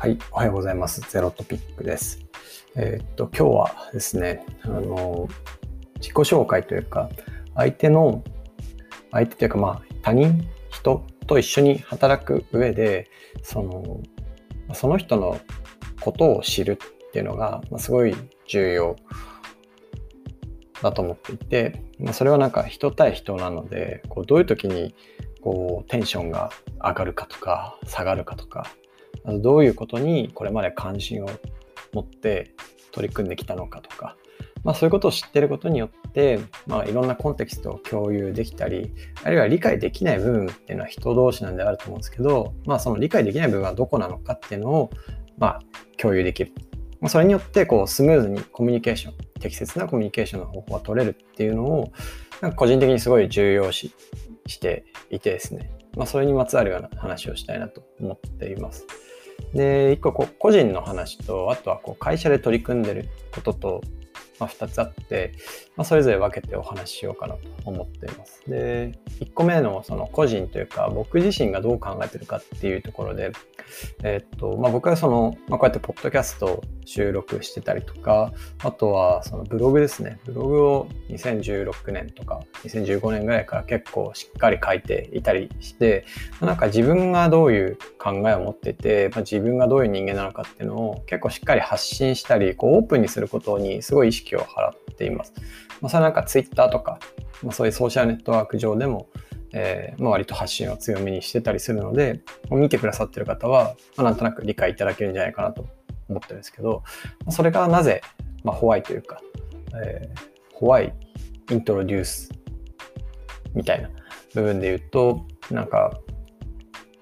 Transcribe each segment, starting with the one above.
はい、おはようございます。ゼロトピックです。えー、っと、今日はですね、あの、自己紹介というか、相手の、相手というか、まあ、他人、人と一緒に働く上で、その、その人のことを知るっていうのが、まあ、すごい重要だと思っていて、まあ、それはなんか人対人なので、こうどういう時にこうテンションが上がるかとか下がるかとかどういうことにこれまで関心を持って取り組んできたのかとか、まあ、そういうことを知ってることによって、まあ、いろんなコンテキストを共有できたりあるいは理解できない部分っていうのは人同士なんであると思うんですけど、まあ、その理解できない部分はどこなのかっていうのを、まあ、共有できる。ま、それによってこうスムーズにコミュニケーション適切なコミュニケーションの方法が取れるっていうのをなんか個人的にすごい重要視していてですね、まあ、それにまつわるような話をしたいなと思っています。で、一個こう個人の話と、あとはこう会社で取り組んでることと、まあ、2つあって、まあ、それぞれ分けてお話ししようかなと思っています。で、1個目のその個人というか、僕自身がどう考えてるかっていうところで、えっと、まあ、僕はその、まあ、こうやってポッドキャストを収録してたりとか、あとはそのブログですね。ブログを2016年とか2015年ぐらいから結構しっかり書いていたりして、なんか自分がどういう考えを持ってて、まあ、自分がどういう人間なのかっていうのを結構しっかり発信したり、こうオープンにすることにすごい意識を払っています。まあ、それなんか Twitter とか、まあ、そういうソーシャルネットワーク上でもえーまあ、割と発信を強めにしてたりするので、見てくださってる方は、まあ、なんとなく理解いただけるんじゃないかなと思ってるんですけど、それがなぜ、まあ、ホワイというか、えー、ホワイイントロデュースみたいな部分で言うと、なんか、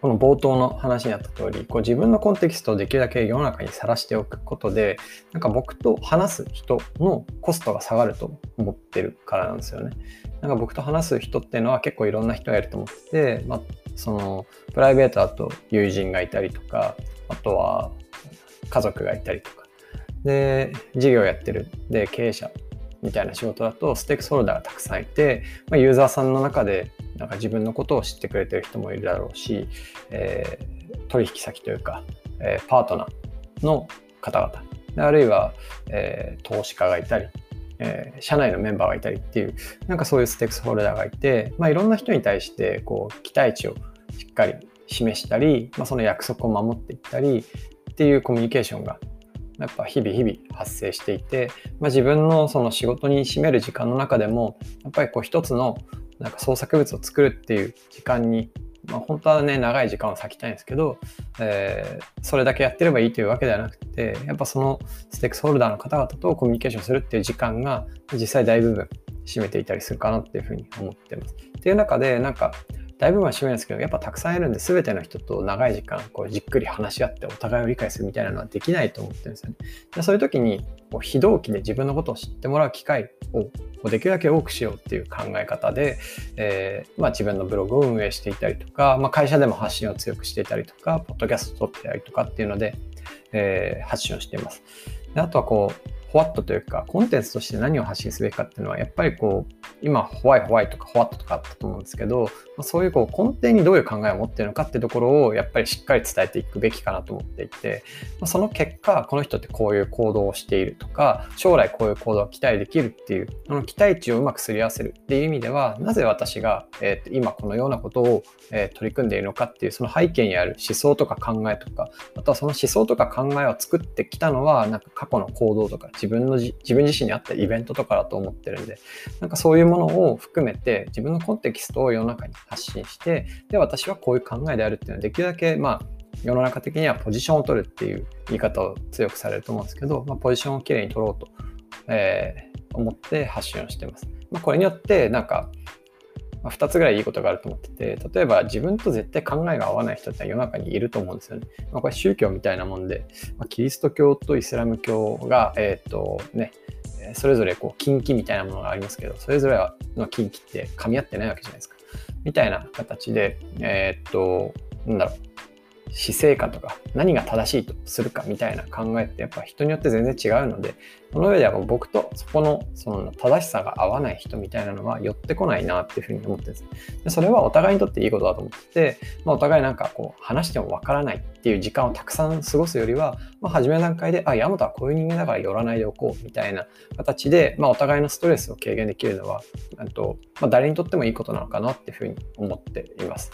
この冒頭の話にあった通り、こう自分のコンテキストをできるだけ世の中にさらしておくことで、なんか僕と話す人のコストが下がると思ってるからなんですよね。なんか僕と話す人っていうのは結構いろんな人がいると思ってて、まあ、そのプライベートだと友人がいたりとか、あとは家族がいたりとか、で、事業やってる、で、経営者。みたいな仕事だとステークホルダーがたくさんいて、まあ、ユーザーさんの中でなんか自分のことを知ってくれてる人もいるだろうし、えー、取引先というか、えー、パートナーの方々、あるいは、えー、投資家がいたり、えー、社内のメンバーがいたりっていう、なんかそういうステークスホルダーがいて、まあ、いろんな人に対してこう期待値をしっかり示したり、まあ、その約束を守っていったりっていうコミュニケーションがやっぱ日々日々発生していて、まあ、自分のその仕事に占める時間の中でもやっぱりこう一つのなんか創作物を作るっていう時間に、まあ、本当はね長い時間を割きたいんですけど、えー、それだけやってればいいというわけではなくてやっぱそのステークスホルダーの方々とコミュニケーションするっていう時間が実際大部分占めていたりするかなっていうふうに思ってます。っていう中でなんか大部分は白いんですけど、やっぱたくさんいるんで、全ての人と長い時間、こうじっくり話し合ってお互いを理解するみたいなのはできないと思ってるんですよね。でそういう時に、こう非同期で自分のことを知ってもらう機会をできるだけ多くしようっていう考え方で、えー、まあ、自分のブログを運営していたりとか、まあ、会社でも発信を強くしていたりとか、ポッドキャストを撮ってたりとかっていうので、えー、発信をしています。であとはこう、ホワットというか、コンテンツとして何を発信すべきかっていうのは、やっぱりこう、今、ホワイホワイとかホワットとかあったと思うんですけど、そういうこう根底にどういう考えを持っているのかっていうところを、やっぱりしっかり伝えていくべきかなと思っていて、その結果、この人ってこういう行動をしているとか、将来こういう行動を期待できるっていう、その期待値をうまくすり合わせるっていう意味では、なぜ私が、えー、今このようなことを、え取り組んでいるのかっていう、その背景にある思想とか考えとか、あとはその思想とか考えを作ってきたのは、なんか過去の行動とか自分の自分自身に合ったイベントとかだと思ってるんで、なんかそういうものを含めて自分のコンテキストを世の中に発信して、で、私はこういう考えであるっていうのはできるだけ、まあ、世の中的にはポジションを取るっていう言い方を強くされると思うんですけど、まあ、ポジションをきれいに取ろうと、えー、思って発信をしてます。まあ、これによって、なんか、まあ、2つぐらいいいことがあると思ってて、例えば自分と絶対考えが合わない人って世の中にいると思うんですよね。まあ、これ宗教みたいなもんで、まあ、キリスト教とイスラム教が、えっ、ー、とね、それぞれこう近畿みたいなものがありますけど、それぞれの近畿って噛み合ってないわけじゃないですか。みたいな形で、えー、っと、なんだろう。姿勢かとか何が正しいとするかみたいな考えってやっぱ人によって全然違うのでその上では僕とそこのその正しさが合わない人みたいなのは寄ってこないなっていうふうに思ってですでそれはお互いにとっていいことだと思ってて、まあ、お互いなんかこう話してもわからないっていう時間をたくさん過ごすよりは、まあ、初めの段階であ山本はこういう人間だから寄らないでおこうみたいな形で、まあ、お互いのストレスを軽減できるのはと、まあ、誰にとってもいいことなのかなっていうふうに思っています。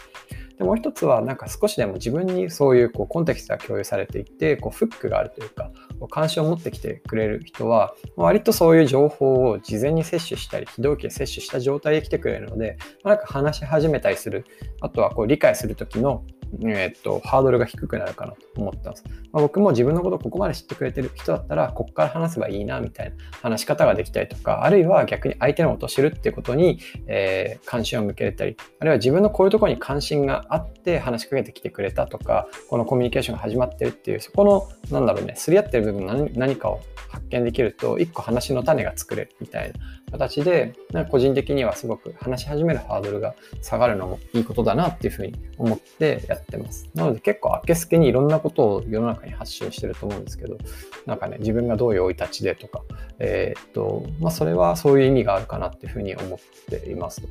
でもう一つはなんか少しでも自分にそういうこうコンテキストが共有されていてこうフックがあるというか関心を持ってきてくれる人は割とそういう情報を事前に摂取したり非同期で摂取した状態で来てくれるので、まあ、なんか話し始めたりするあとはこう理解する時のえー、っと、ハードルが低くなるかなと思ったんです。まあ、僕も自分のことをここまで知ってくれてる人だったら、ここから話せばいいな、みたいな話し方ができたりとか、あるいは逆に相手のことを知るっていうことに、えー、関心を向けれたり、あるいは自分のこういうところに関心があって話しかけてきてくれたとか、このコミュニケーションが始まってるっていう、そこの、なんだろうね、すり合ってる部分何何かを発見できると、一個話の種が作れるみたいな形で、なんか個人的にはすごく話し始めるハードルが下がるのもいいことだなっていうふうに思ってやってます。なので結構あけすけにいろんなことを世の中に発信してると思うんですけど、なんかね、自分がどういう生い立ちでとか、えー、っと、まあそれはそういう意味があるかなっていうふうに思っています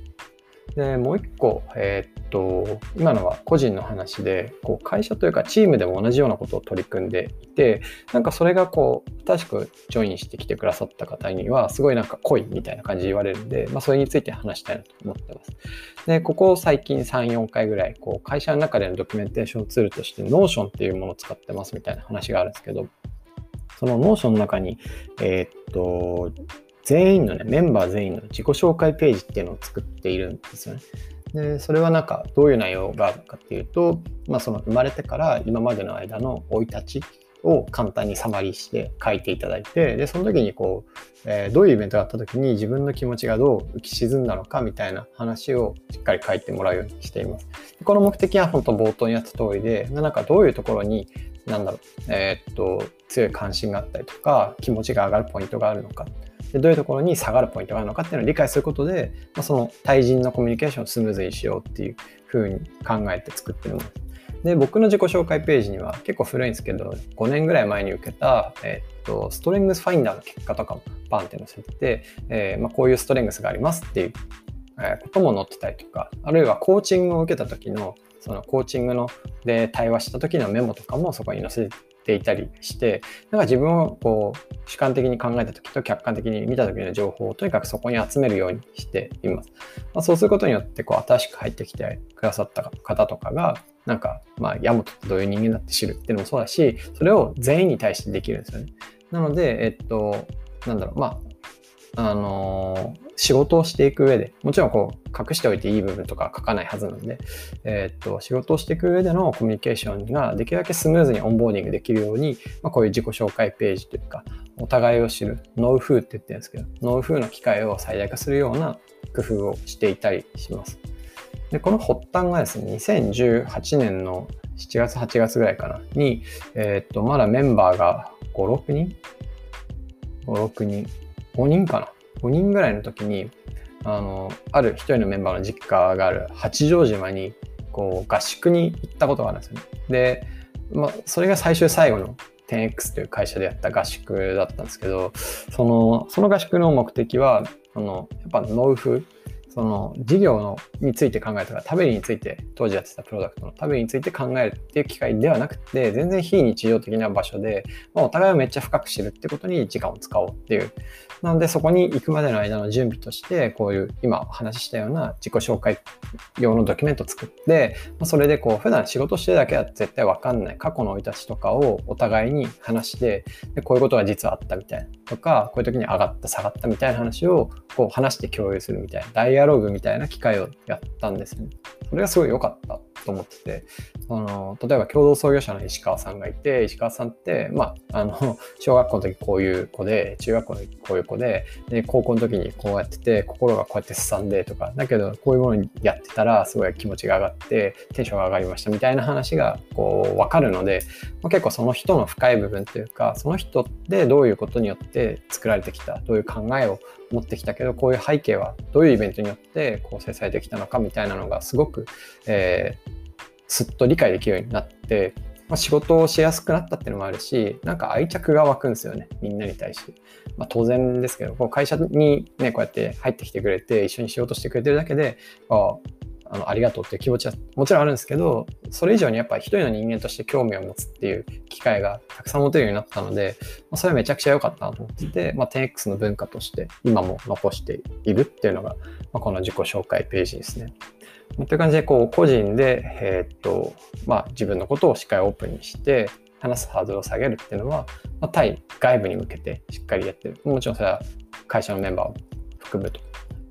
で、もう一個、えー、っと、今のは個人の話で、こう会社というかチームでも同じようなことを取り組んでいて、なんかそれがこう、新しくジョインしてきてくださった方には、すごいなんか濃いみたいな感じで言われるんで、まあそれについて話したいなと思ってます。で、ここ最近3、4回ぐらい、こう会社の中でのドキュメンテーションツールとして Notion っていうものを使ってますみたいな話があるんですけど、その Notion の中に、えー、っと、全員のね、メンバー全員の自己紹介ページっていうのを作っているんですよね。で、それはなんかどういう内容があるかっていうと、まあその生まれてから今までの間の生い立ちを簡単にサマリーして書いていただいて、で、その時にこう、えー、どういうイベントがあった時に自分の気持ちがどう浮き沈んだのかみたいな話をしっかり書いてもらうようにしています。でこの目的は本当冒頭にあった通りで、なんかどういうところになんだろう、えー、っと、強い関心があったりとか、気持ちが上がるポイントがあるのか。でどういうところに下がるポイントがあるのかっていうのを理解することで、まあ、その対人のコミュニケーションをスムーズにしようっていうふうに考えて作ってるものです。で、僕の自己紹介ページには結構古いんですけど、5年ぐらい前に受けた、えっと、ストレングスファインダーの結果とかもバンって載せてて、えー、まあ、こういうストレングスがありますっていうことも載ってたりとか、あるいはコーチングを受けた時の、そのコーチングので対話した時のメモとかもそこに載せていたりして、なんか自分をこう主観的に考えた時と客観的に見た時の情報をとにかくそこに集めるようにしています。まあ、そうすることによってこう新しく入ってきてくださった方とかが、なんか、まあ、ヤモトってどういう人間だって知るっていうのもそうだし、それを全員に対してできるんですよね。なので、えっと、なんだろう、まあ、あのー、仕事をしていく上で、もちろんこう、隠しておいていい部分とか書かないはずなんで、え、っと、仕事をしていく上でのコミュニケーションができるだけスムーズにオンボーディングできるように、まあ、こういう自己紹介ページというか、お互いを知る、ノウフーって言ってるんですけど、ノウフーの機会を最大化するような工夫をしていたりします。で、この発端がですね、2018年の7月、8月ぐらいかな、に、えー、っと、まだメンバーが5、6人 ?5、6人 ?5 人かな ?5 人ぐらいの時に、あの、ある一人のメンバーの実家がある八丈島に、こう、合宿に行ったことがあるんですよね。で、まあ、それが最終最後の 10X という会社でやった合宿だったんですけど、その、その合宿の目的は、あの、やっぱノウフその事業のについて考えたら食べりについて当時やってたプロダクトの食べりについて考えるっていう機会ではなくて全然非日常的な場所で、まあ、お互いをめっちゃ深く知るってことに時間を使おうっていうなのでそこに行くまでの間の準備としてこういう今お話ししたような自己紹介用のドキュメント作って、まあ、それでこう普段仕事してるだけは絶対わかんない過去の生い立ちとかをお互いに話してでこういうことが実はあったみたいなとかこういう時に上がった下がったみたいな話をこう話して共有するみたいなアログみたいな機会をやったんですね。それがすごい良かったと思ってて、その例えば共同創業者の石川さんがいて、石川さんって、まあ、あの、小学校の時こういう子で、中学校の時こういう子で、で高校の時にこうやってて、心がこうやってすさんでとか、だけどこういうものにやってたらすごい気持ちが上がって、テンションが上がりましたみたいな話がこう分かるので、まあ、結構その人の深い部分というか、その人でどういうことによって作られてきた、どういう考えを持ってきたけど、こういう背景はどういうイベントによって構成されてきたのかみたいなのがすごく、えーすっと理解できるようになって、まあ、仕事をしやすくなったっていうのもあるし、なんか愛着が湧くんですよね、みんなに対して。まあ、当然ですけど、こう会社にね、こうやって入ってきてくれて、一緒に仕事してくれてるだけで、ああのありがとうっていう気持ちはもちろんあるんですけど、それ以上にやっぱり一人の人間として興味を持つっていう機会がたくさん持てるようになったので、まあ、それはめちゃくちゃ良かったなと思ってて、まあ、10X の文化として今も残しているっていうのが、まあ、この自己紹介ページですね。という感じで、こう、個人で、えー、っと、まあ、自分のことをしっかりオープンにして、話すハードルを下げるっていうのは、まあ、対外部に向けてしっかりやってる。もちろんそれは会社のメンバーを含むと。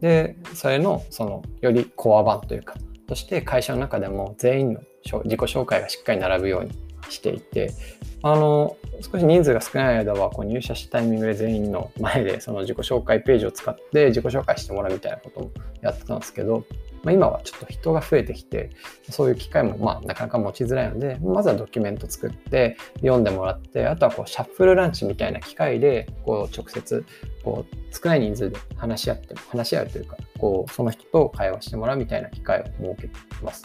で、それの、その、よりコア版というか、そして会社の中でも全員の自己紹介がしっかり並ぶようにしていて、あの、少し人数が少ない間はこう入社したタイミングで全員の前でその自己紹介ページを使って自己紹介してもらうみたいなこともやってたんですけど、まあ、今はちょっと人が増えてきて、そういう機会もまあなかなか持ちづらいので、まずはドキュメント作って読んでもらって、あとはこうシャッフルランチみたいな機会で、こう直接こう少ない人数で話し合って、話し合うというか、こうその人と会話してもらうみたいな機会を設けています。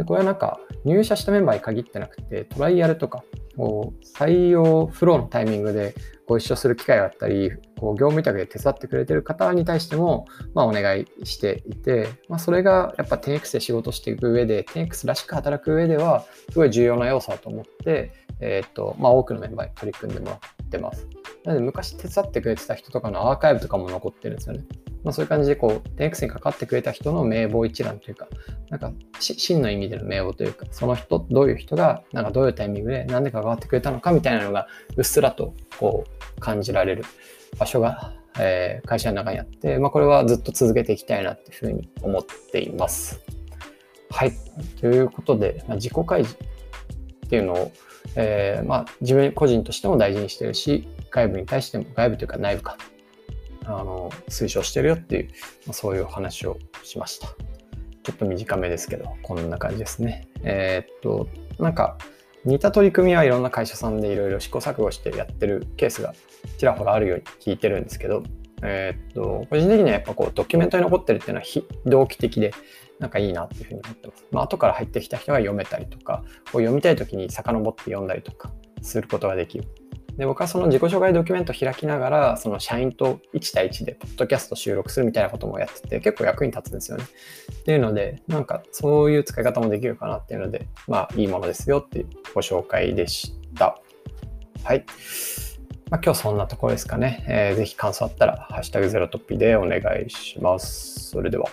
でこれはなんか入社したメンバーに限ってなくて、トライアルとか、こう採用フローのタイミングでご一緒する機会があったり、こう業務委託で手伝ってくれてる方に対しても、まあ、お願いしていて、まあ、それがやっぱ 10X で仕事していく上で、10X らしく働く上では、すごい重要な要素だと思って、えっ、と、まあ、多くのメンバーに取り組んでもらってます。なので、昔手伝ってくれてた人とかのアーカイブとかも残ってるんですよね。まあ、そういう感じでこう 10X にかかってくれた人の名簿一覧というか、なんか真の意味での名簿というか、その人、どういう人が、なんかどういうタイミングで何で関わってくれたのかみたいなのがうっすらとこう感じられる場所が、えー、会社の中にあって、まあ、これはずっと続けていきたいなっていうふうに思っています。はい。ということで、まあ、自己開示っていうのを、えー、まあ、自分個人としても大事にしてるし、外部に対しても、外部というか内部か、あの、推奨してるよっていう、まあ、そういう話をしました。ちょっと短めですけど、こんな感じですね。えー、っと、なんか、似た取り組みはいろんな会社さんでいろいろ試行錯誤してやってるケースがちらほらあるように聞いてるんですけど、えー、っと、個人的にはやっぱこうドキュメントに残ってるっていうのは非同期的で、なんかいいなっていうふうに思ってます。まあ、後から入ってきた人が読めたりとか、こう読みたい時に遡って読んだりとかすることができる。で、僕はその自己紹介ドキュメント開きながら、その社員と1対1でポッドキャスト収録するみたいなこともやってて、結構役に立つんですよね。っていうので、なんかそういう使い方もできるかなっていうので、まあいいものですよっていうご紹介でした。はい。まあ、今日そんなところですかね。えー、ぜひ感想あったら、ハッシュタグゼロトッピでお願いします。それでは。